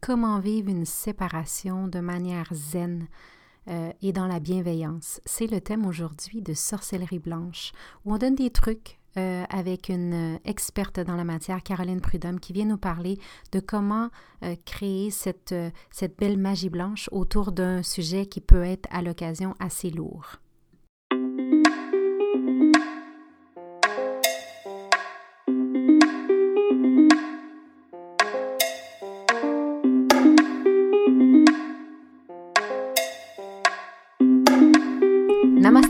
Comment vivre une séparation de manière zen euh, et dans la bienveillance. C'est le thème aujourd'hui de Sorcellerie blanche, où on donne des trucs euh, avec une experte dans la matière, Caroline Prudhomme, qui vient nous parler de comment euh, créer cette, cette belle magie blanche autour d'un sujet qui peut être à l'occasion assez lourd.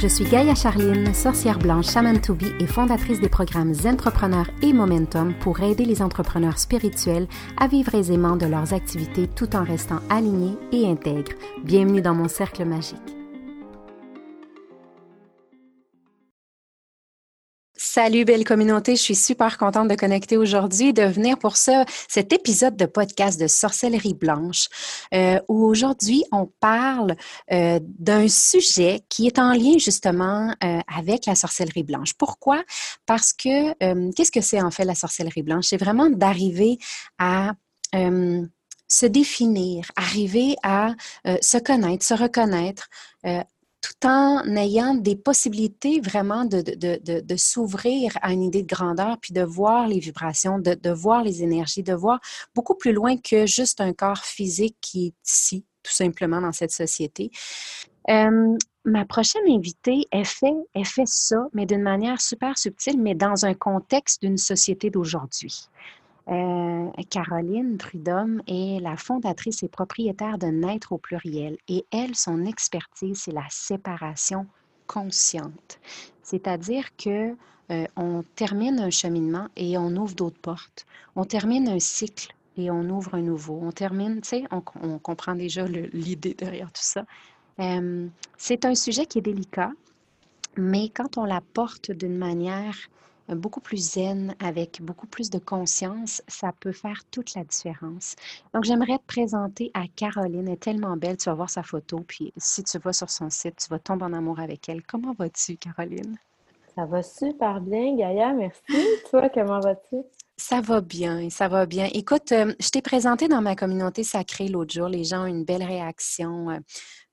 Je suis Gaïa Charline, sorcière blanche Shaman to Be et fondatrice des programmes Entrepreneurs et Momentum pour aider les entrepreneurs spirituels à vivre aisément de leurs activités tout en restant alignés et intègres. Bienvenue dans mon cercle magique. Salut belle communauté, je suis super contente de connecter aujourd'hui, de venir pour ce, cet épisode de podcast de Sorcellerie Blanche, euh, où aujourd'hui on parle euh, d'un sujet qui est en lien justement euh, avec la sorcellerie blanche. Pourquoi? Parce que qu'est-ce que c'est en fait la sorcellerie blanche? C'est vraiment d'arriver à se définir, arriver à se connaître, se reconnaître, tout en ayant des possibilités vraiment de, de, de, s'ouvrir à une idée de grandeur, puis de voir les vibrations, de, voir les énergies, de voir beaucoup plus loin que juste un corps physique qui est ici, tout simplement, dans cette société. Ma prochaine invitée, elle fait, elle fait ça, mais d'une manière super subtile, mais dans un contexte d'une société d'aujourd'hui. Euh, Caroline Prudhomme est la fondatrice et propriétaire de Naître au pluriel et elle, son expertise, c'est la séparation consciente. C'est-à-dire que euh, on termine un cheminement et on ouvre d'autres portes. On termine un cycle et on ouvre un nouveau. On termine, tu sais, on, comprend déjà l'idée derrière tout ça. Euh, c'est un sujet qui est délicat, mais quand on l'apporte d'une manière beaucoup plus zen, avec beaucoup plus de conscience, ça peut faire toute la différence. Donc, j'aimerais te présenter à Caroline. Elle est tellement belle, tu vas voir sa photo, puis si tu vas sur son site, tu vas tomber en amour avec elle. Comment vas-tu, Caroline? Ça va super bien, Gaïa, merci. Toi, comment vas-tu? Ça va bien, ça va bien. Écoute, euh, je t'ai présenté dans ma communauté sacrée l'autre jour. Les gens ont une belle réaction. Euh,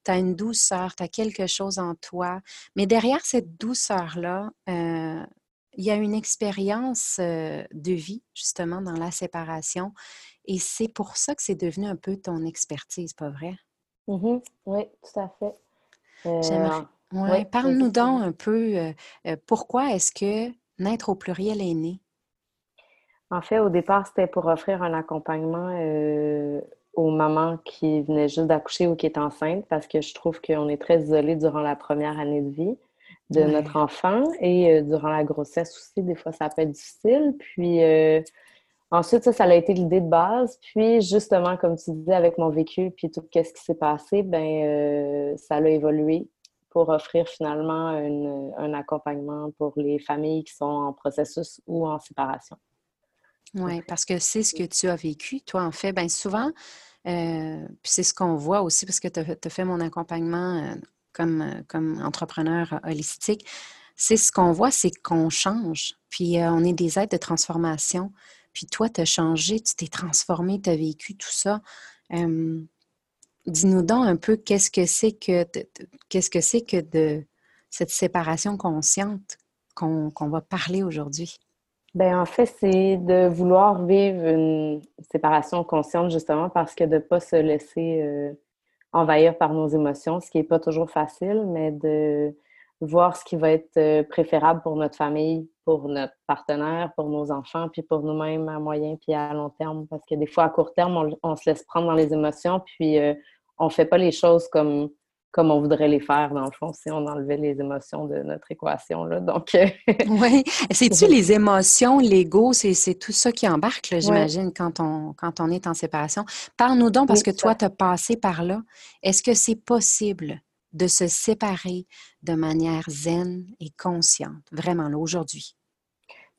tu as une douceur, tu as quelque chose en toi. Mais derrière cette douceur-là, euh, il y a une expérience de vie, justement, dans la séparation. Et c'est pour ça que c'est devenu un peu ton expertise, pas vrai? Mmh oui, tout à fait. J'aimerais. Ouais, Parle-nous donc un peu pourquoi est-ce que Naître au pluriel est né? En fait, au départ, c'était pour offrir un accompagnement aux mamans qui venaient juste d'accoucher ou qui étaient enceintes parce que je trouve qu'on est très isolé durant la première année de vie de notre enfant et euh, durant la grossesse aussi, des fois, ça peut être difficile. Puis euh, ensuite, ça, ça a été l'idée de base. Puis justement, comme tu disais, avec mon vécu puis tout ce qui s'est passé, ben euh, ça a évolué pour offrir finalement un accompagnement pour les familles qui sont en processus ou en séparation. Oui, parce que c'est ce que tu as vécu. Toi, en fait, bien souvent, puis c'est ce qu'on voit aussi parce que tu as, fait mon accompagnement comme, euh, comme entrepreneur holistique, c'est ce qu'on voit, c'est qu'on change. Puis euh, on est des êtres de transformation. Puis toi, tu as changé, tu t'es transformé, tu as vécu tout ça. Dis-nous donc un peu qu'est-ce que c'est que qu'est-ce que c'est que de cette séparation consciente qu'on va parler aujourd'hui? Bien, en fait, c'est de vouloir vivre une séparation consciente justement parce que de ne pas se laisser euh, envahir par nos émotions, ce qui n'est pas toujours facile, mais de voir ce qui va être euh, préférable pour notre famille, pour notre partenaire, pour nos enfants, puis pour nous-mêmes à moyen puis à long terme. Parce que des fois, à court terme, on, se laisse prendre dans les émotions, puis euh, on ne fait pas les choses comme, comme on voudrait les faire, dans le fond, si on enlevait les émotions de notre équation. Là. Donc, oui. C'est-tu les émotions, l'ego, c'est tout ça qui embarque, j'imagine, quand, on, quand on est en séparation? Parle-nous donc, parce que toi, tu as passé par là. Est-ce que c'est possible de se séparer de manière zen et consciente, vraiment, là, aujourd'hui?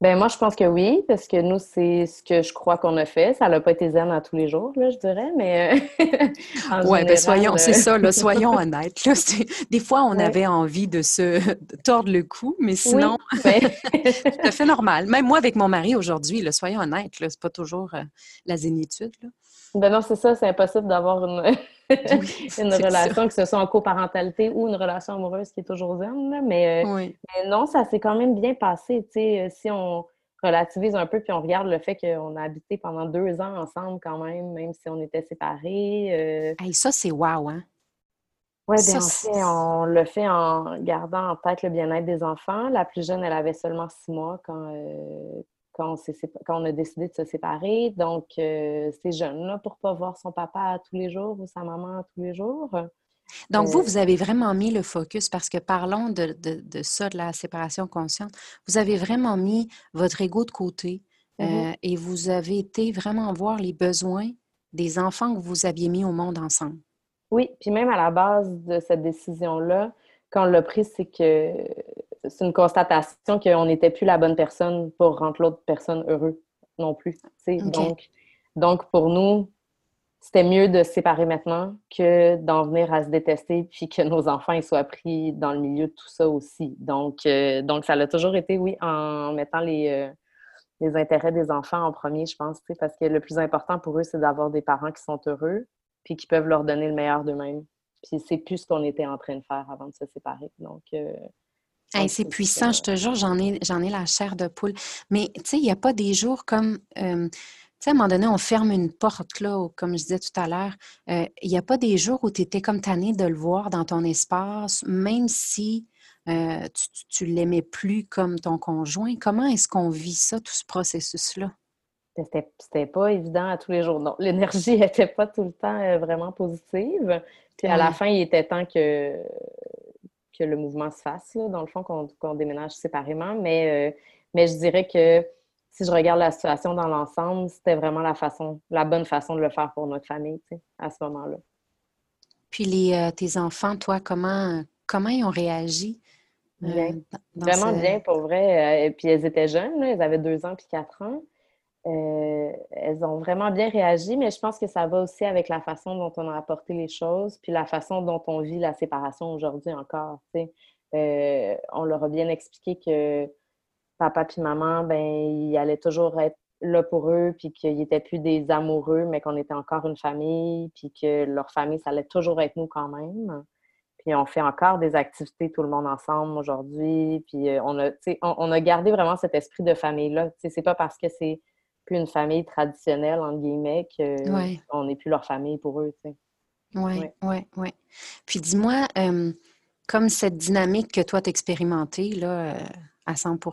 Ben moi, je pense que oui, parce que nous, c'est ce que je crois qu'on a fait. Ça n'a pas été zen à tous les jours, là, je dirais, mais euh, Oui, ben soyons, c'est euh, ça, là, soyons honnêtes. Là, des fois, on avait envie de se tordre le cou, mais sinon, c'est tout à fait normal. Même moi, avec mon mari aujourd'hui, soyons honnêtes, là, c'est pas toujours euh, la zénitude. Là. Ben non, c'est ça, c'est impossible d'avoir une, une relation, que ce soit en coparentalité ou une relation amoureuse qui est toujours zen. Euh, mais, non, ça s'est quand même bien passé. Euh, si on relativise un peu puis on regarde le fait qu'on a habité pendant deux ans ensemble quand même, même si on était séparés. Euh... ça, c'est wow, hein? Oui, bien fait, on le fait en gardant en tête le bien-être des enfants. La plus jeune, elle avait seulement six mois quand, euh, quand on, a décidé de se séparer. Donc, euh, c'est jeune là, pour ne pas voir son papa tous les jours ou sa maman tous les jours. Donc, vous, euh, vous avez vraiment mis le focus parce que parlons de, de, ça, de la séparation consciente. Vous avez vraiment mis votre ego de côté mm-hmm. euh, et vous avez été vraiment voir les besoins des enfants que vous aviez mis au monde ensemble. Oui, puis même à la base de cette décision-là, quand on l'a pris, c'est que c'est une constatation qu'on n'était plus la bonne personne pour rendre l'autre personne heureux non plus. Donc, donc, pour nous, c'était mieux de se séparer maintenant que d'en venir à se détester puis que nos enfants ils soient pris dans le milieu de tout ça aussi. Donc, euh, donc ça a toujours été, oui, en mettant les, euh, les intérêts des enfants en premier, je pense, parce que le plus important pour eux, c'est d'avoir des parents qui sont heureux puis qui peuvent leur donner le meilleur d'eux-mêmes. Puis c'est plus ce qu'on était en train de faire avant de se séparer. Donc, euh, c'est puissant, je te jure, j'en ai, j'en ai la chair de poule. Mais tu sais, il n'y a pas des jours comme. Euh, tu sais, à un moment donné, on ferme une porte, là, comme je disais tout à l'heure. Euh, il n'y a pas des jours où tu étais comme tanné de le voir dans ton espace, même si euh, tu ne l'aimais plus comme ton conjoint. Comment est-ce qu'on vit ça, tout ce processus-là? C'était, c'était pas évident à tous les jours. Non, l'énergie n'était pas tout le temps vraiment positive. Puis à la fin, il était temps que que le mouvement se fasse, dans le fond, qu'on déménage séparément. Mais, euh, mais je dirais que si je regarde la situation dans l'ensemble, c'était vraiment la façon, la bonne façon de le faire pour notre famille, à ce moment-là. Puis les, euh, tes enfants, toi, comment, comment ils ont réagi? Euh, bien. Vraiment bien, pour vrai. Et puis elles étaient jeunes, elles avaient deux ans puis quatre ans. Euh, elles ont vraiment bien réagi, mais je pense que ça va aussi avec la façon dont on a apporté les choses, puis la façon dont on vit la séparation aujourd'hui encore. Euh, on leur a bien expliqué que papa puis maman, ben, ils allaient toujours être là pour eux, puis qu'ils n'étaient plus des amoureux, mais qu'on était encore une famille, puis que leur famille, ça allait toujours être nous quand même. Puis on fait encore des activités tout le monde ensemble aujourd'hui. Puis euh, on a, on, on, a gardé vraiment cet esprit de famille-là. C'est pas parce que c'est une famille traditionnelle, entre guillemets, qu'on n'est plus leur famille pour eux. Oui, oui, oui. Ouais. Puis dis-moi, euh, comme cette dynamique que toi, tu expérimentée là, euh, à 100 tu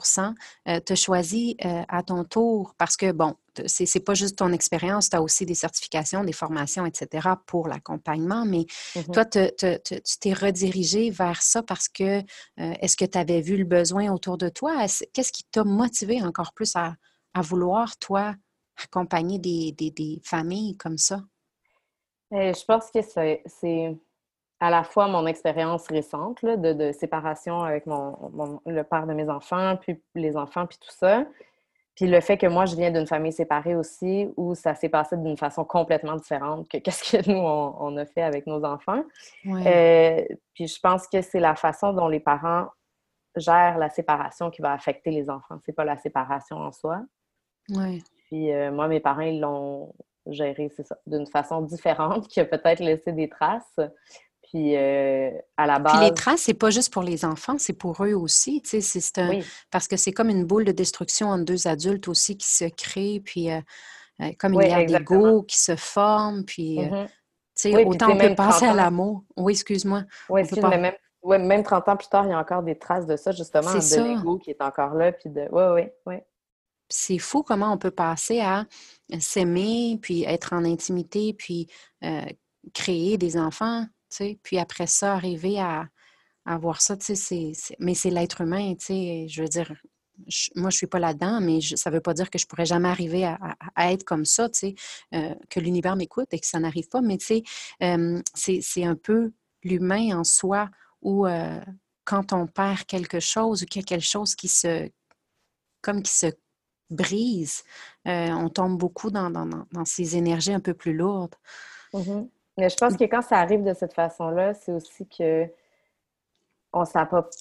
as choisi euh, à ton tour, parce que, bon, c'est n'est pas juste ton expérience, tu as aussi des certifications, des formations, etc. pour l'accompagnement, mais mm-hmm. toi, tu t'es redirigé vers ça parce que est-ce que tu avais vu le besoin autour de toi? Qu'est-ce qui t'a motivé encore plus à, à vouloir, toi, accompagner des, familles comme ça? Euh, je pense que c'est à la fois mon expérience récente de, séparation avec mon, le père de mes enfants, puis les enfants, puis tout ça. Puis le fait que moi, je viens d'une famille séparée aussi, où ça s'est passé d'une façon complètement différente que qu'est-ce que nous, on, a fait avec nos enfants. Euh, puis je pense que c'est la façon dont les parents gèrent la séparation qui va affecter les enfants. C'est pas la séparation en soi. Ouais. Puis euh, moi, mes parents, ils l'ont géré, c'est ça, d'une façon différente, qui a peut-être laissé des traces. Puis euh, à la base. Puis les traces, c'est pas juste pour les enfants, c'est pour eux aussi. Tu sais, c'est un... Parce que c'est comme une boule de destruction entre deux adultes aussi qui se crée, puis euh, comme il y a d'ego qui se forme, puis. Mm-hmm. tu sais, autant on peut passer à l'amour. Oui, excuse-moi. Oui, excuse, mais même, ouais, même 30 ans plus tard, il y a encore des traces de ça, justement, de l'ego qui est encore là. Puis de... Oui, oui, oui. C'est fou comment on peut passer à s'aimer, puis être en intimité, puis euh, créer des enfants. sais. Puis après ça, arriver à, à voir ça, tu sais, mais c'est l'être humain, tu sais. Je veux dire, moi, je suis pas là-dedans, mais ça ne veut pas dire que je pourrais jamais arriver à, être comme ça, tu sais, euh, que l'univers m'écoute et que ça n'arrive pas. Mais tu sais, euh, c'est un peu l'humain en soi où quand on perd quelque chose ou qu'il y a quelque chose qui se, comme qui se brise, on tombe beaucoup dans, dans, ces énergies un peu plus lourdes. Mm-hmm. Mais je pense mmh. que quand ça arrive de cette façon-là, c'est aussi que on s'approprie,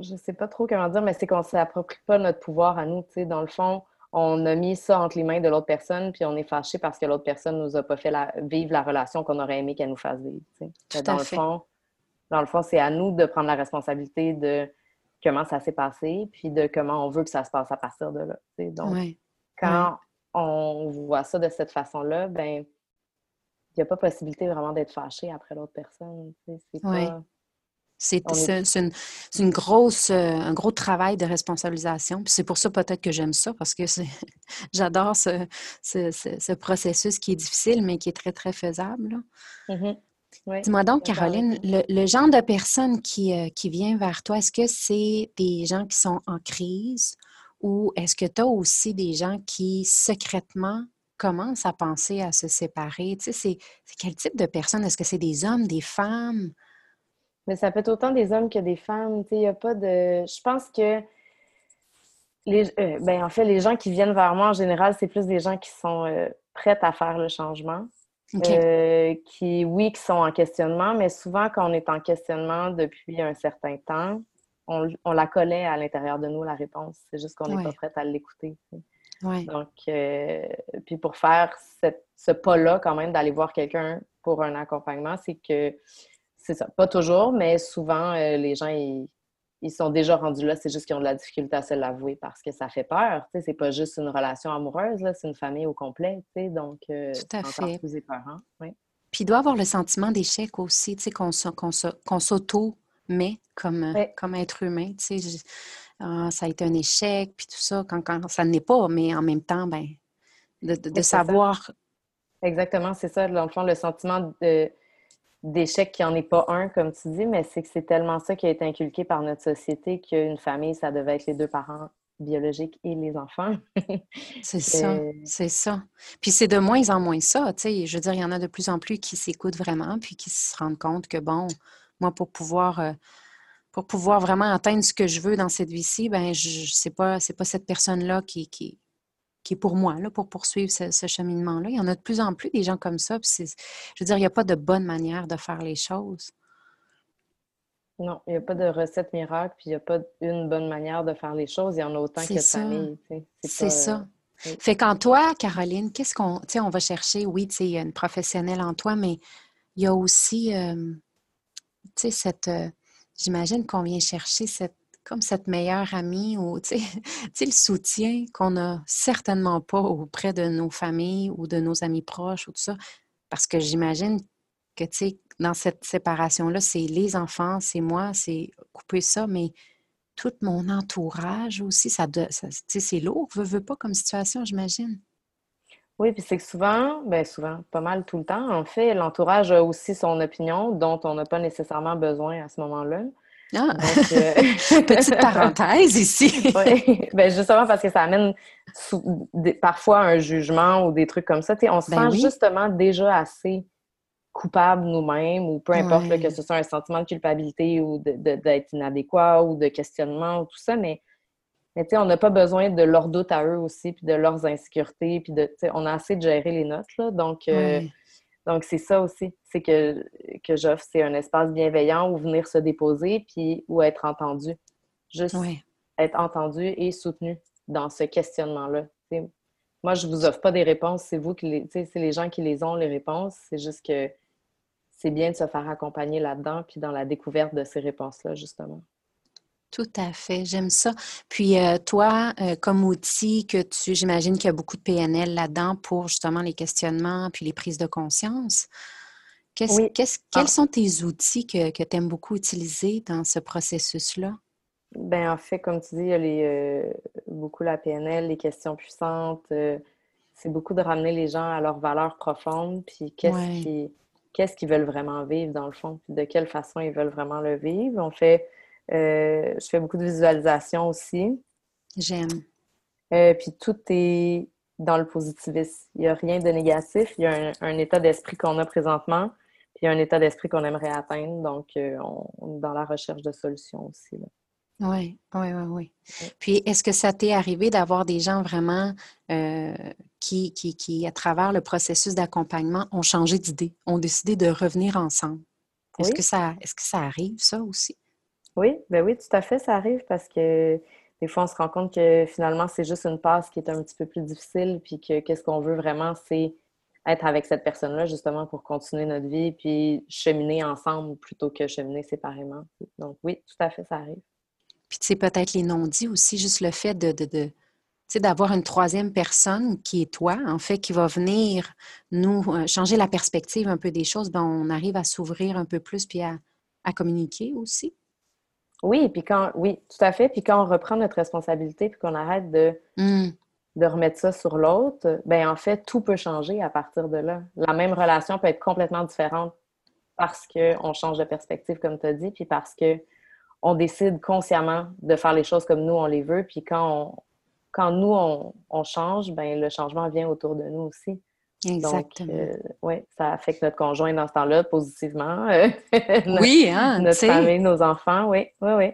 je sais pas trop comment dire, mais c'est qu'on s'approprie pas notre pouvoir à nous. Dans le fond, on a mis ça entre les mains de l'autre personne, puis on est fâché parce que l'autre personne nous a pas fait vivre la relation qu'on aurait aimé qu'elle nous fasse vivre. dans, le fond, dans le fond, c'est à nous de prendre la responsabilité de comment ça s'est passé, puis de comment on veut que ça se passe à partir de là. Donc, quand on voit ça de cette façon-là, ben il n'y a pas possibilité vraiment d'être fâché après l'autre personne. C'est pas c'est une, grosse, un gros travail de responsabilisation. c'est pour ça peut-être que j'aime ça, parce que j'adore ce, processus qui est difficile, mais qui est très, très faisable. Dis-moi donc, Caroline, le, genre de personne qui, euh, qui vient vers toi, est-ce que c'est des gens qui sont en crise ou est-ce que tu as aussi des gens qui secrètement commencent à penser à se séparer? Tu sais, c'est quel type de personnes? Est-ce que c'est des hommes, des femmes? Mais ça peut être autant des hommes que des femmes. Il n'y a pas de. Je pense que. Les, euh, ben, en fait, les gens qui viennent vers moi, en général, c'est plus des gens qui sont euh, prêts à faire le changement. Euh, qui, oui, qui sont en questionnement, mais souvent, quand on est en questionnement depuis un certain temps, on, la connaît à l'intérieur de nous, la réponse. C'est juste qu'on n'est pas prêt à l'écouter. Donc, puis pour faire ce pas-là, quand même, d'aller voir quelqu'un pour un accompagnement, c'est que c'est ça. Pas toujours, mais souvent, euh, les gens, ils, sont déjà rendus là. C'est juste qu'ils ont de la difficulté à se l'avouer parce que ça fait peur. C'est pas juste une relation amoureuse, c'est une famille au complet. Donc, euh, Tout à fait. plus épeurant. Oui. Puis il doit avoir le sentiment d'échec aussi, tu sais, qu'on s'auto-met comme, euh, comme être humain. Tu sais, ah, ça a été un échec, puis tout ça, quand, quand ça n'est pas, mais en même temps, ben, de, de savoir. Exactement, c'est ça. Dans le fond, le sentiment de d'échec qui en est pas un, comme tu dis, mais c'est que c'est tellement ça qui a été inculqué par notre société qu'une famille, ça devait être les deux parents biologiques et les enfants. c'est ça, c'est ça. Puis c'est de moins en moins ça, tu sais. Je veux dire, il y en a de plus en plus qui s'écoutent vraiment, puis qui se rendent compte que, bon, moi, pour pouvoir... Euh, pour pouvoir vraiment atteindre ce que je veux dans cette vie-ci, ben je, c'est pas c'est pas cette personne-là qui, qui, qui est pour moi, là, pour poursuivre ce, cheminement-là. Il y en a de plus en plus des gens comme ça. je veux dire, il n'y a pas de bonne manière de faire les choses. Non, il n'y a pas de recette miracle, puis il n'y a pas une bonne manière de faire les choses. Il y en a autant que de familles. C'est ça. Fait qu'en toi, Caroline, qu'est-ce qu'on. Tu sais, on va chercher, oui, tu sais, il y a une professionnelle en toi, mais il y a aussi, euh, tu sais, cette. Euh, j'imagine qu'on vient chercher cette comme cette meilleure amie ou le soutien qu'on n'a certainement pas auprès de nos familles ou de nos amis proches ou tout ça. Parce que j'imagine que dans cette séparation-là, c'est les enfants, c'est moi, c'est couper ça, mais tout mon entourage aussi, ça, ça c'est lourd, veux, veux pas comme situation, j'imagine. Oui, puis c'est que souvent, ben souvent, pas mal tout le temps, en fait, l'entourage a aussi son opinion dont on n'a pas nécessairement besoin à ce moment-là. Ah! Euh, Petite parenthèse ici. oui, ben justement parce que ça amène parfois un jugement ou des trucs comme ça. on se ben sent justement déjà assez coupable nous-mêmes ou peu importe que ce soit un sentiment de culpabilité ou d'être inadéquat ou de questionnement ou tout ça, mais, mais on n'a pas besoin de leurs doutes à eux aussi, puis de leurs insécurités, puis de, on a assez de gérer les notes, là, donc... Euh, donc, c'est ça aussi, c'est que, que j'offre, c'est un espace bienveillant où venir se déposer, puis où être entendu. Juste être entendu et soutenu dans ce questionnement-là. Moi, je ne vous offre pas des réponses, c'est vous qui les, c'est les gens qui les ont, les réponses. C'est juste que c'est bien de se faire accompagner là-dedans, puis dans la découverte de ces réponses-là, justement. Tout à fait, j'aime ça. Puis euh, toi, euh, comme outil que tu, j'imagine qu'il y a beaucoup de PNL là-dedans pour justement les questionnements puis les prises de conscience. Qu'est-ce, quels ah. sont tes outils que, que tu aimes beaucoup utiliser dans ce processus-là? Ben en fait, comme tu dis, il y a les, euh, beaucoup la PNL, les questions puissantes. c'est beaucoup de ramener les gens à leurs valeurs profondes, puis qu'est-ce qui qu'est-ce qu'ils veulent vraiment vivre dans le fond, puis de quelle façon ils veulent vraiment le vivre. On fait, euh, je fais beaucoup de visualisation aussi. J'aime. Euh, puis tout est dans le positivisme. Il n'y a rien de négatif. Il y a un, état d'esprit qu'on a présentement, puis il y a un état d'esprit qu'on aimerait atteindre. Donc, euh, on, est dans la recherche de solutions aussi. Oui, oui, oui, oui. Puis, est-ce que ça t'est arrivé d'avoir des gens vraiment euh, qui, qui, qui, à travers le processus d'accompagnement, ont changé d'idée, ont décidé de revenir ensemble? Est-ce que, ça, est -ce que ça arrive, ça aussi? Oui, ben oui, tout à fait, ça arrive parce que des fois, on se rend compte que finalement, c'est juste une passe qui est un petit peu plus difficile, puis que qu'est-ce qu'on veut vraiment, c'est être avec cette personne-là, justement, pour continuer notre vie, puis cheminer ensemble plutôt que cheminer séparément. Donc, oui, tout à fait, ça arrive. Puis, tu sais, peut-être les non-dits aussi, juste le fait de, de, d'avoir une troisième personne qui est toi, en fait, qui va venir nous euh, changer la perspective un peu des choses, ben, on arrive à s'ouvrir un peu plus puis à communiquer aussi. Oui, puis quand, oui, tout à fait. Puis quand on reprend notre responsabilité puis qu'on arrête de, mmh. de remettre ça sur l'autre, ben en fait, tout peut changer à partir de là. La même relation peut être complètement différente parce qu'on change de perspective, comme tu as dit, puis parce que on décide consciemment de faire les choses comme nous, on les veut. Puis quand, on, quand nous, on, on change, ben le changement vient autour de nous aussi. Exactement. Donc, euh, oui, ça affecte notre conjoint dans ce temps-là positivement. Euh, oui, hein, notre famille, nos enfants, oui, oui, oui.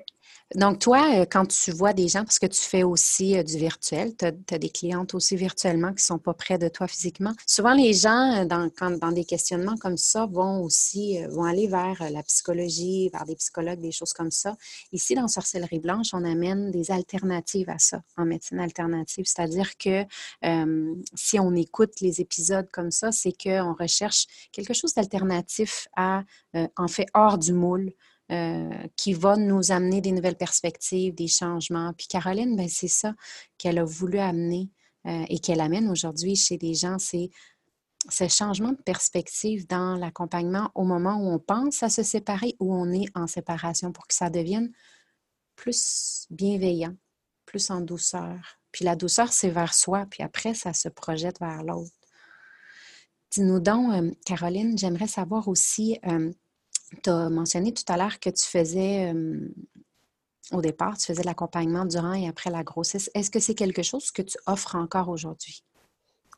Donc, toi, euh, quand tu vois des gens, parce que tu fais aussi euh, du virtuel, tu as, des clientes aussi virtuellement qui ne sont pas près de toi physiquement. Souvent, les gens, euh, dans, des questionnements comme ça, vont aussi aller vers la psychologie, vers des psychologues, des choses comme ça. Ici, dans Sorcellerie Blanche, on amène des alternatives à ça, en médecine alternative. C'est-à-dire que si on écoute les épisodes comme ça, c'est qu'on recherche quelque chose d'alternatif à, en fait, hors du moule. Euh, qui va nous amener des nouvelles perspectives, des changements. Puis Caroline, ben, c'est ça qu'elle a voulu amener euh, et qu'elle amène aujourd'hui chez des gens, c'est ce changement de perspective dans l'accompagnement au moment où on pense à se séparer ou on est en séparation pour que ça devienne plus bienveillant, plus en douceur. Puis la douceur, c'est vers soi, puis après, ça se projette vers l'autre. Dis-nous donc, euh, Caroline, j'aimerais savoir aussi, tu as mentionné tout à l'heure que tu faisais, au départ, tu faisais l'accompagnement durant et après la grossesse. Est-ce que c'est quelque chose que tu offres encore aujourd'hui?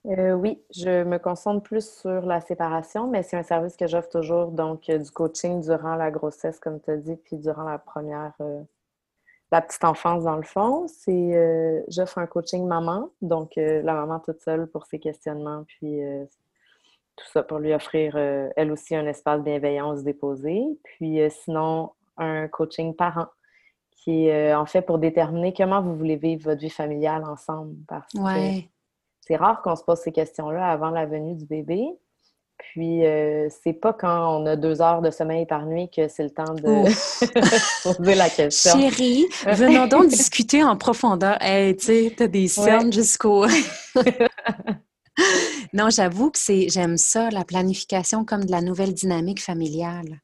Euh, oui, je me concentre plus sur la séparation, mais c'est un service que j'offre toujours, donc euh, du coaching durant la grossesse, comme tu as dit, puis durant la première, euh, la petite enfance, dans le fond. C'est, j'offre un coaching maman, donc la maman toute seule pour ses questionnements, puis tout ça pour lui offrir, euh, elle aussi, un espace se déposer. Puis euh, sinon, un coaching parent qui est euh, en fait pour déterminer comment vous voulez vivre votre vie familiale ensemble. Parce que c'est rare qu'on se pose ces questions-là avant la venue du bébé. Puis, c'est pas quand on a deux heures de sommeil par nuit que c'est le temps de poser la question. Chérie, venons donc discuter en profondeur. Hey, tu sais, t'as des cernes jusqu'au... non, j'avoue que c'est j'aime ça, la planification comme de la nouvelle dynamique familiale.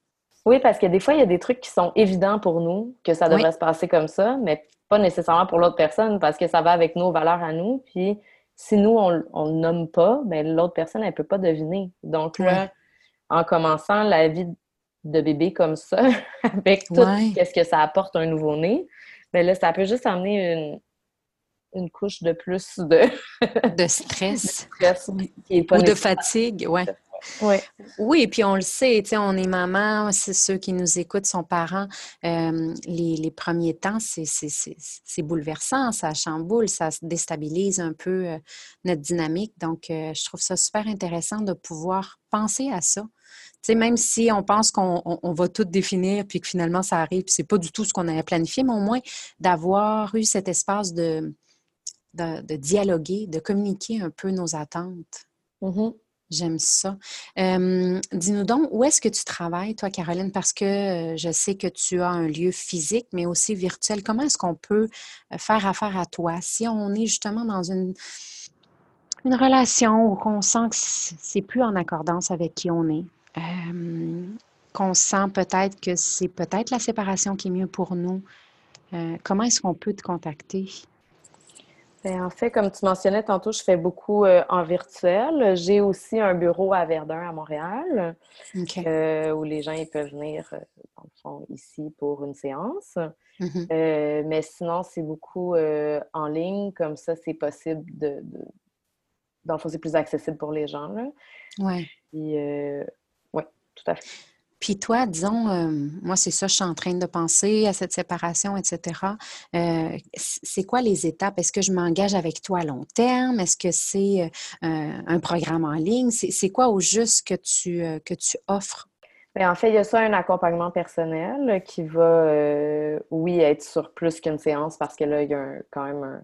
Oui, parce que des fois, il y a des trucs qui sont évidents pour nous, que ça devrait se passer comme ça, mais pas nécessairement pour l'autre personne, parce que ça va avec nos valeurs à nous. Puis si nous, on ne nomme pas, ben, l'autre personne, elle ne peut pas deviner. Donc là, en commençant la vie de bébé comme ça, avec tout ce que ça apporte un nouveau-né, mais ben là, ça peut juste amener une, une couche de plus de, de stress, ou de fatigue, ouais. Ouais. Oui, et puis on le sait, on est maman, c'est ceux qui nous écoutent sont parents. Euh, les, premiers temps, c'est bouleversant, ça chamboule, ça déstabilise un peu euh, notre dynamique. Donc, euh, je trouve ça super intéressant de pouvoir penser à ça. même si on pense qu'on va tout définir, puis que finalement ça arrive, puis c'est pas du tout ce qu'on avait planifié, mais au moins d'avoir eu cet espace de, de, dialoguer, de communiquer un peu nos attentes. Mm-hmm. J'aime ça. Dis-nous donc, où est-ce que tu travailles, toi, Caroline? Parce que euh, je sais que tu as un lieu physique, mais aussi virtuel. Comment est-ce qu'on peut euh, faire affaire à toi? Si on est justement dans une, une relation où on sent que c'est plus en accordance avec qui on est? qu'on sent peut-être que c'est peut-être la séparation qui est mieux pour nous. Euh, comment est-ce qu'on peut te contacter? Ben, en fait, comme tu mentionnais tantôt, je fais beaucoup euh, en virtuel. J'ai aussi un bureau à Verdun, à Montréal, euh, où les gens ils peuvent venir, euh, ici pour une séance. Mm-hmm. mais sinon, c'est beaucoup en ligne. Comme ça, c'est possible de, Dans le fond, c'est plus accessible pour les gens. Oui. Oui, tout à fait. Puis toi, disons, euh, moi, c'est ça, je suis en train de penser à cette séparation, etc. Euh, c'est quoi les étapes? Est-ce que je m'engage avec toi à long terme? Est-ce que c'est euh, un programme en ligne? C'est quoi au juste que tu, que tu offres? Bien, en fait, il y a ça un accompagnement personnel qui va, oui, être sur plus qu'une séance parce que là, il y a quand même un,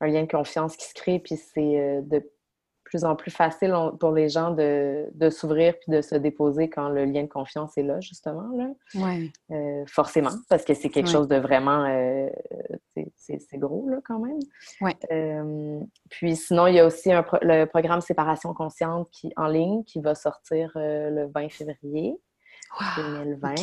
un, lien de confiance qui se crée, puis c'est de plus en plus facile pour les gens de, s'ouvrir puis de se déposer quand le lien de confiance est là, justement. Là. Ouais. Euh, forcément, parce que c'est quelque chose de vraiment... Euh, c'est gros, là, quand même. Ouais. Euh, puis sinon, il y a aussi le programme Séparation consciente qui, en ligne qui va sortir le 20 février 2020.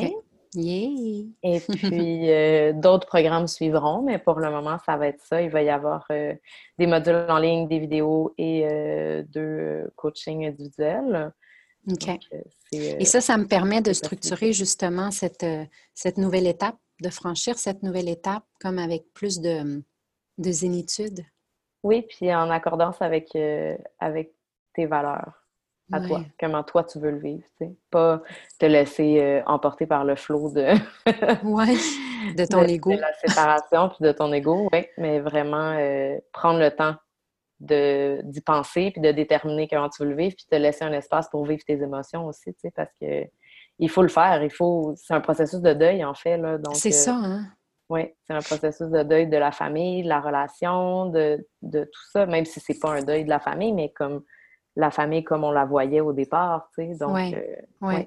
Et puis, euh, d'autres programmes suivront, mais pour le moment, ça va être ça. Il va y avoir euh, des modules en ligne, des vidéos et euh, deux coachings individuels. OK. et ça, ça me permet de structurer justement cette, cette nouvelle étape, de franchir cette nouvelle étape comme avec plus de, de zénitude. Oui, puis en accordance avec, avec tes valeurs à toi, comment toi tu veux le vivre, tu sais. Pas te laisser euh, emporter par le flot de... ouais, de ton ego. De la séparation puis de ton ego, oui, mais vraiment euh, prendre le temps d'y penser puis de déterminer comment tu veux le vivre puis te laisser un espace pour vivre tes émotions aussi, tu sais, parce que il faut le faire, il faut... C'est un processus de deuil, en fait, là, donc... C'est euh, ça, hein? Oui, c'est un processus de deuil de la famille, de la relation, de, de tout ça, même si c'est pas un deuil de la famille, mais comme la famille comme on la voyait au départ, tu sais. Donc, euh,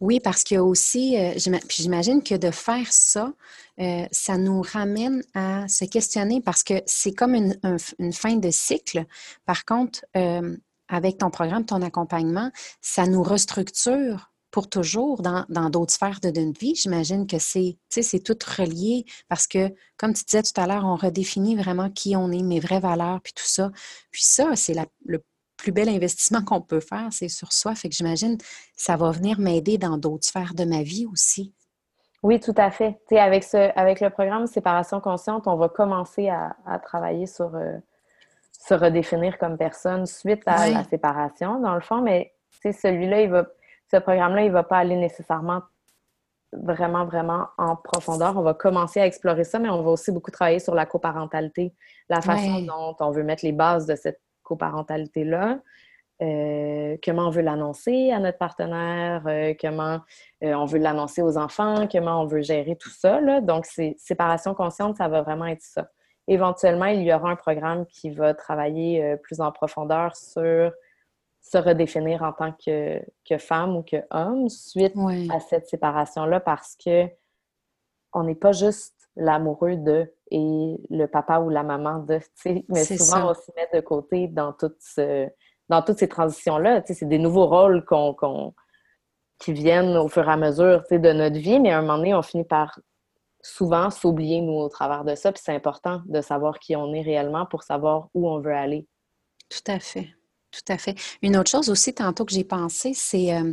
Oui, parce a aussi, euh, j'imagine que de faire ça, euh, ça nous ramène à se questionner parce que c'est comme une, fin de cycle. Par contre, avec ton programme, ton accompagnement, ça nous restructure pour toujours dans d'autres sphères de notre vie. J'imagine que c'est, c'est tout relié parce que, comme tu disais tout à l'heure, on redéfinit vraiment qui on est, mes vraies valeurs, puis tout ça. Puis ça, c'est le plus bel investissement qu'on peut faire, c'est sur soi. Fait que j'imagine ça va venir m'aider dans d'autres sphères de ma vie aussi. Oui, tout à fait. avec, ce, avec le programme Séparation consciente, on va commencer à, travailler sur euh, se redéfinir comme personne suite à la séparation, dans le fond, mais celui-là, il va, ce programme-là, il ne va pas aller nécessairement vraiment, vraiment en profondeur. On va commencer à explorer ça, mais on va aussi beaucoup travailler sur la coparentalité, la façon dont on veut mettre les bases de cette coparentalité-là. Euh, comment on veut l'annoncer à notre partenaire, euh, comment euh, on veut l'annoncer aux enfants, comment on veut gérer tout ça. Là. Donc, c'est séparation consciente, ça va vraiment être ça. Éventuellement, il y aura un programme qui va travailler plus en profondeur sur se redéfinir en tant que, que femme ou que homme suite à cette séparation-là parce que on n'est pas juste l'amoureux de et le papa ou la maman de, tu sais, mais souvent on s'y met de côté dans, dans toutes ces transitions-là. Tu sais, c'est des nouveaux rôles qu'on, qui viennent au fur et à mesure tu sais, de notre vie, mais à un moment donné, on finit par souvent s'oublier, nous, au travers de ça. Puis c'est important de savoir qui on est réellement pour savoir où on veut aller. Tout à fait. Tout à fait. Une autre chose aussi, tantôt que j'ai pensé, c'est euh,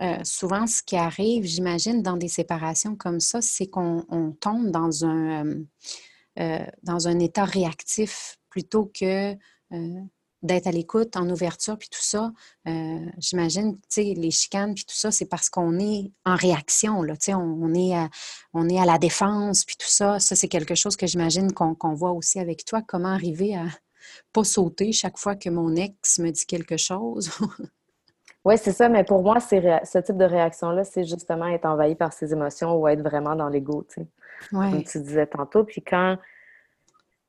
euh, souvent, ce qui arrive, j'imagine, dans des séparations comme ça, c'est qu'on tombe dans un, euh, euh, dans un état réactif plutôt que d'être à l'écoute, en ouverture, puis tout ça. j'imagine, tu sais, les chicanes, puis tout ça, c'est parce qu'on est en réaction, là, tu sais, on, est à, on est à la défense, puis tout ça. Ça, c'est quelque chose que j'imagine qu'on voit aussi avec toi. Comment arriver à pas sauter chaque fois que mon ex me dit quelque chose? Oui, c'est ça, mais pour moi, ce type de réaction-là, c'est justement être envahi par ses émotions ou être vraiment dans l'ego, tu sais. Comme tu disais tantôt. Puis quand,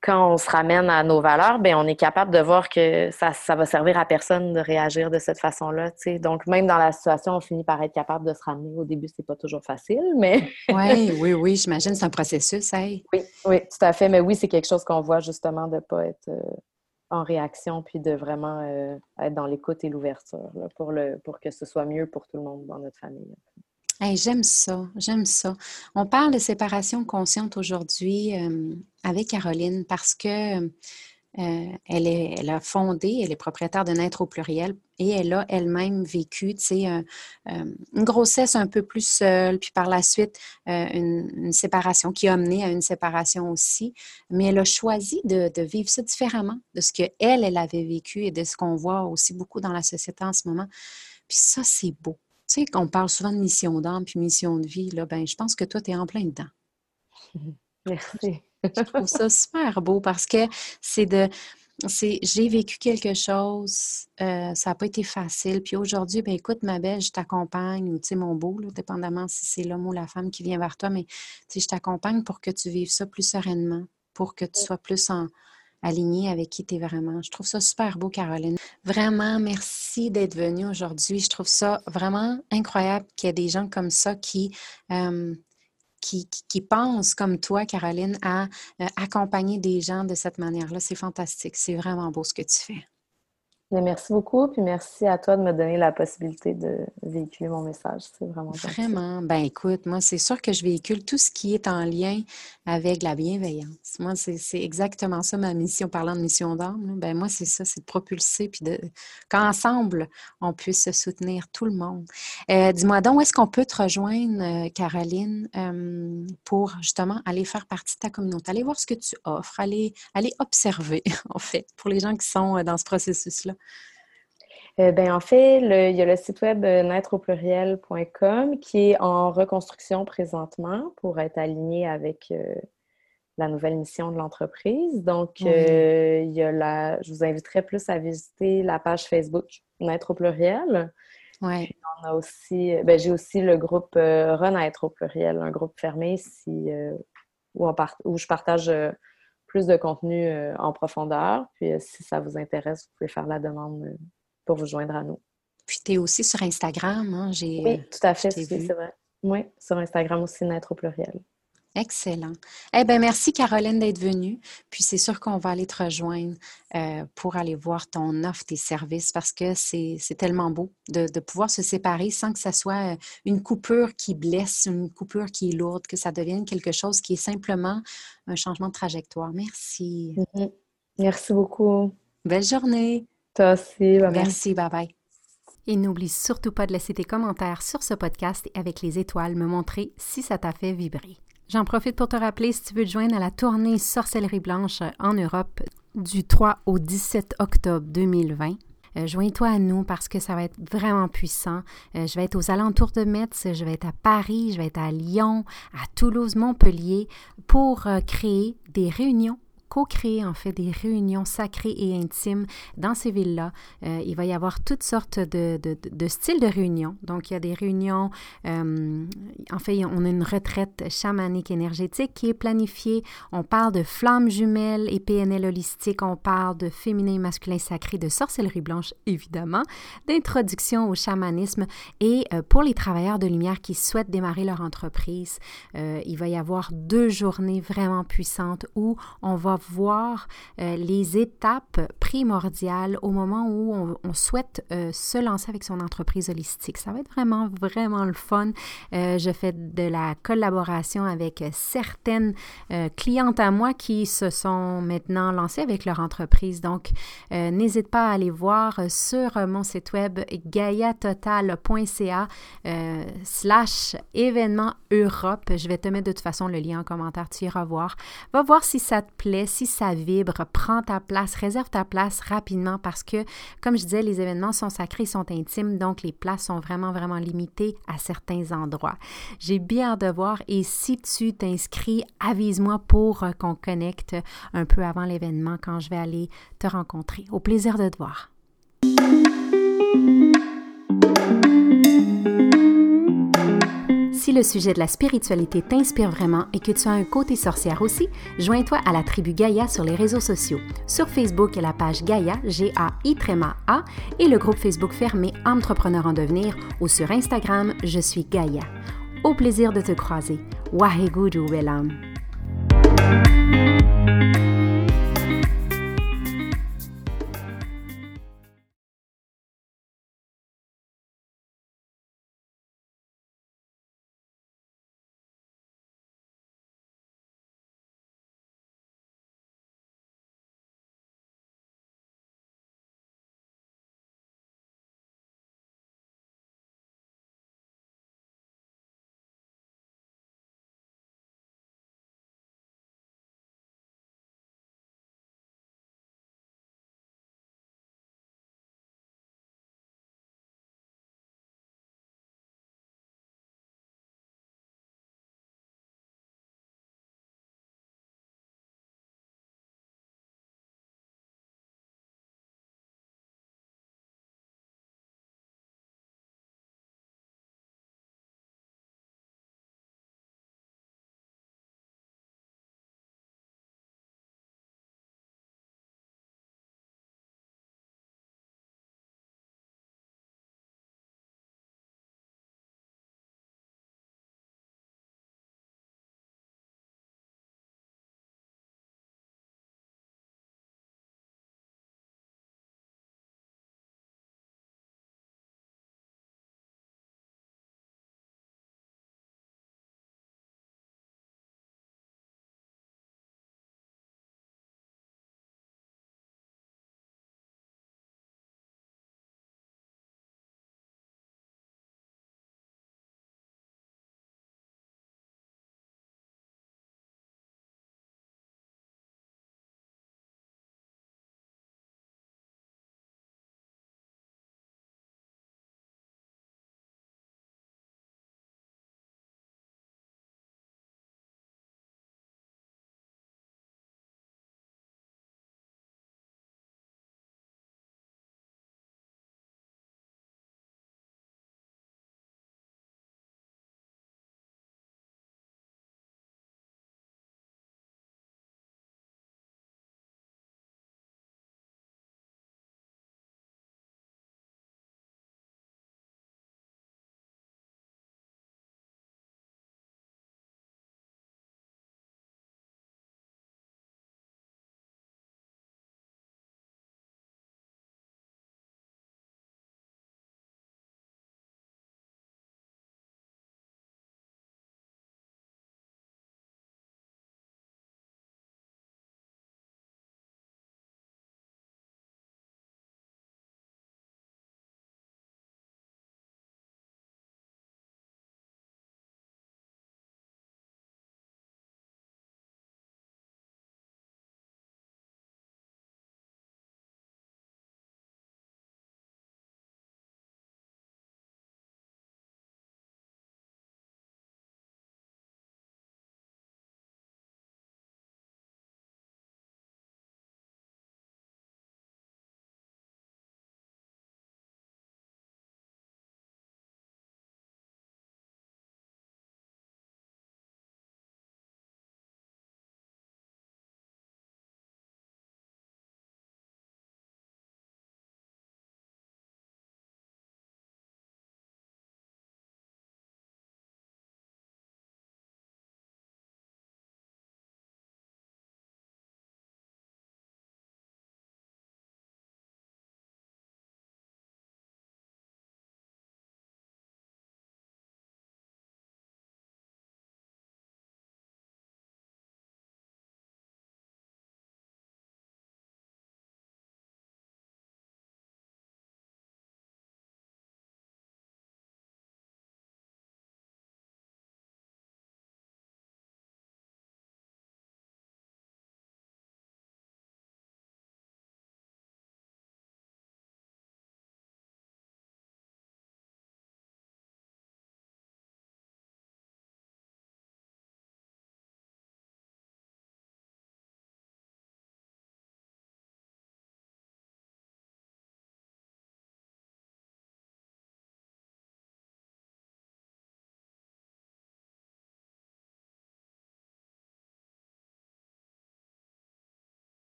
quand on se ramène à nos valeurs, bien, on est capable de voir que ça, ça va servir à personne de réagir de cette façon-là, tu sais. Donc, même dans la situation, on finit par être capable de se ramener. Au début, c'est pas toujours facile, mais... oui, oui, oui, j'imagine c'est un processus, Oui, oui, tout à fait. Mais oui, c'est quelque chose qu'on voit justement de ne pas être... Euh, en réaction, puis de vraiment euh, être dans l'écoute et l'ouverture pour, le, pour que ce soit mieux pour tout le monde dans notre famille. j'aime ça, j'aime ça. On parle de séparation consciente aujourd'hui euh, avec Caroline parce que euh, elle, a fondé, elle est propriétaire de Naître au pluriel et elle a elle-même vécu, sais, une grossesse un peu plus seule, puis par la suite, une, séparation qui a amené à une séparation aussi. Mais elle a choisi de, de vivre ça différemment de ce qu'elle, elle avait vécu et de ce qu'on voit aussi beaucoup dans la société en ce moment. Puis ça, c'est beau. Tu sais, qu'on parle souvent de mission d'âme puis mission de vie, là, ben, je pense que toi, tu es en plein dedans. Merci. Je trouve ça super beau parce que c'est de. C'est, j'ai vécu quelque chose, euh, ça n'a pas été facile. Puis aujourd'hui, ben écoute, ma belle, je t'accompagne, ou tu sais, mon beau, là, dépendamment si c'est l'homme ou la femme qui vient vers toi, mais tu sais, je t'accompagne pour que tu vives ça plus sereinement, pour que tu sois plus en, aligné avec qui tu es vraiment. Je trouve ça super beau, Caroline. Vraiment, merci d'être venue aujourd'hui. Je trouve ça vraiment incroyable qu'il y ait des gens comme ça qui, euh, qui, pensent comme toi, Caroline, à euh, accompagner des gens de cette manière-là. C'est fantastique. C'est vraiment beau ce que tu fais merci beaucoup, puis merci à toi de me donner la possibilité de véhiculer mon message. C'est vraiment Vraiment. Ben écoute, moi, c'est sûr que je véhicule tout ce qui est en lien avec la bienveillance. Moi, c'est exactement ça ma mission, parlant de mission d'âme. Ben moi, c'est ça, c'est de propulser, puis de qu'ensemble, on puisse se soutenir tout le monde. Euh, dis-moi donc, où est-ce qu'on peut te rejoindre, euh, Caroline, euh, pour justement aller faire partie de ta communauté, aller voir ce que tu offres, aller, aller observer, en fait, pour les gens qui sont dans ce processus-là? Euh, ben, en fait, il y a le site web euh, naîtreaupluriel.com qui est en reconstruction présentement pour être aligné avec euh, la nouvelle mission de l'entreprise. Donc, il y a la, je vous inviterai plus à visiter la page Facebook Naître au pluriel. Ouais. On a aussi, ben, j'ai aussi le groupe Renaître au pluriel, un groupe fermé où je partage plus de contenu en profondeur. Puis si ça vous intéresse, vous pouvez faire la demande pour vous joindre à nous. Puis tu es aussi sur Instagram, hein? oui, euh, tout à fait, c'est vrai. Oui, sur Instagram aussi, Naître au pluriel. Excellent. Eh bien, merci Caroline d'être venue. Puis c'est sûr qu'on va aller te rejoindre euh, pour aller voir ton offre, tes services, parce que c'est tellement beau de, de, pouvoir se séparer sans que ça soit euh, une coupure qui blesse, une coupure qui est lourde, que ça devienne quelque chose qui est simplement un changement de trajectoire. Merci. Mm-hmm. Merci beaucoup. Belle journée. Merci, bye bye. Et n'oublie surtout pas de laisser tes commentaires sur ce podcast et avec les étoiles me montrer si ça t'a fait vibrer. J'en profite pour te rappeler si tu veux te joindre à la tournée Sorcellerie Blanche en Europe du 3 au 17 octobre 2020. Euh, joins-toi à nous parce que ça va être vraiment puissant. Euh, je vais être aux alentours de Metz, je vais être à Paris, je vais être à Lyon, à Toulouse, Montpellier pour euh, créer des réunions co-créer en fait des réunions sacrées et intimes dans ces villes-là. Euh, il va y avoir toutes sortes de, styles de réunions. Donc, il y a des réunions, euh, en fait, on a une retraite chamanique énergétique qui est planifiée. On parle de flammes jumelles et PNL holistique. On parle de féminin et masculin sacré, de sorcellerie blanche, évidemment, d'introduction au chamanisme. Et euh, pour les travailleurs de lumière qui souhaitent démarrer leur entreprise, il va y avoir deux journées vraiment puissantes où on va voir euh, les étapes primordiales au moment où on, souhaite euh, se lancer avec son entreprise holistique. Ça va être vraiment, vraiment le fun. Euh, je fais de la collaboration avec certaines clientes à moi qui se sont maintenant lancées avec leur entreprise. Donc, n'hésite pas à aller voir sur mon site web gaiatotal.ca slash événement Europe. Je vais te mettre de toute façon le lien en commentaire, tu iras voir. Va voir si ça te plaît, si ça vibre, prends ta place, réserve ta place rapidement parce que, comme je disais, les événements sont sacrés, sont intimes, donc les places sont vraiment, vraiment limitées à certains endroits. J'ai bien hâte de voir et si tu t'inscris, avise-moi pour euh, qu'on connecte un peu avant l'événement quand je vais aller te rencontrer. Au plaisir de te voir. Le sujet de la spiritualité t'inspire vraiment et que tu as un côté sorcière aussi, joins-toi à la tribu Gaïa sur les réseaux sociaux. Sur Facebook, la page Gaïa, G-A-I-A, et le groupe Facebook fermé Entrepreneur en devenir, ou sur Instagram, je suis Gaïa. Au plaisir de te croiser. Waheguru.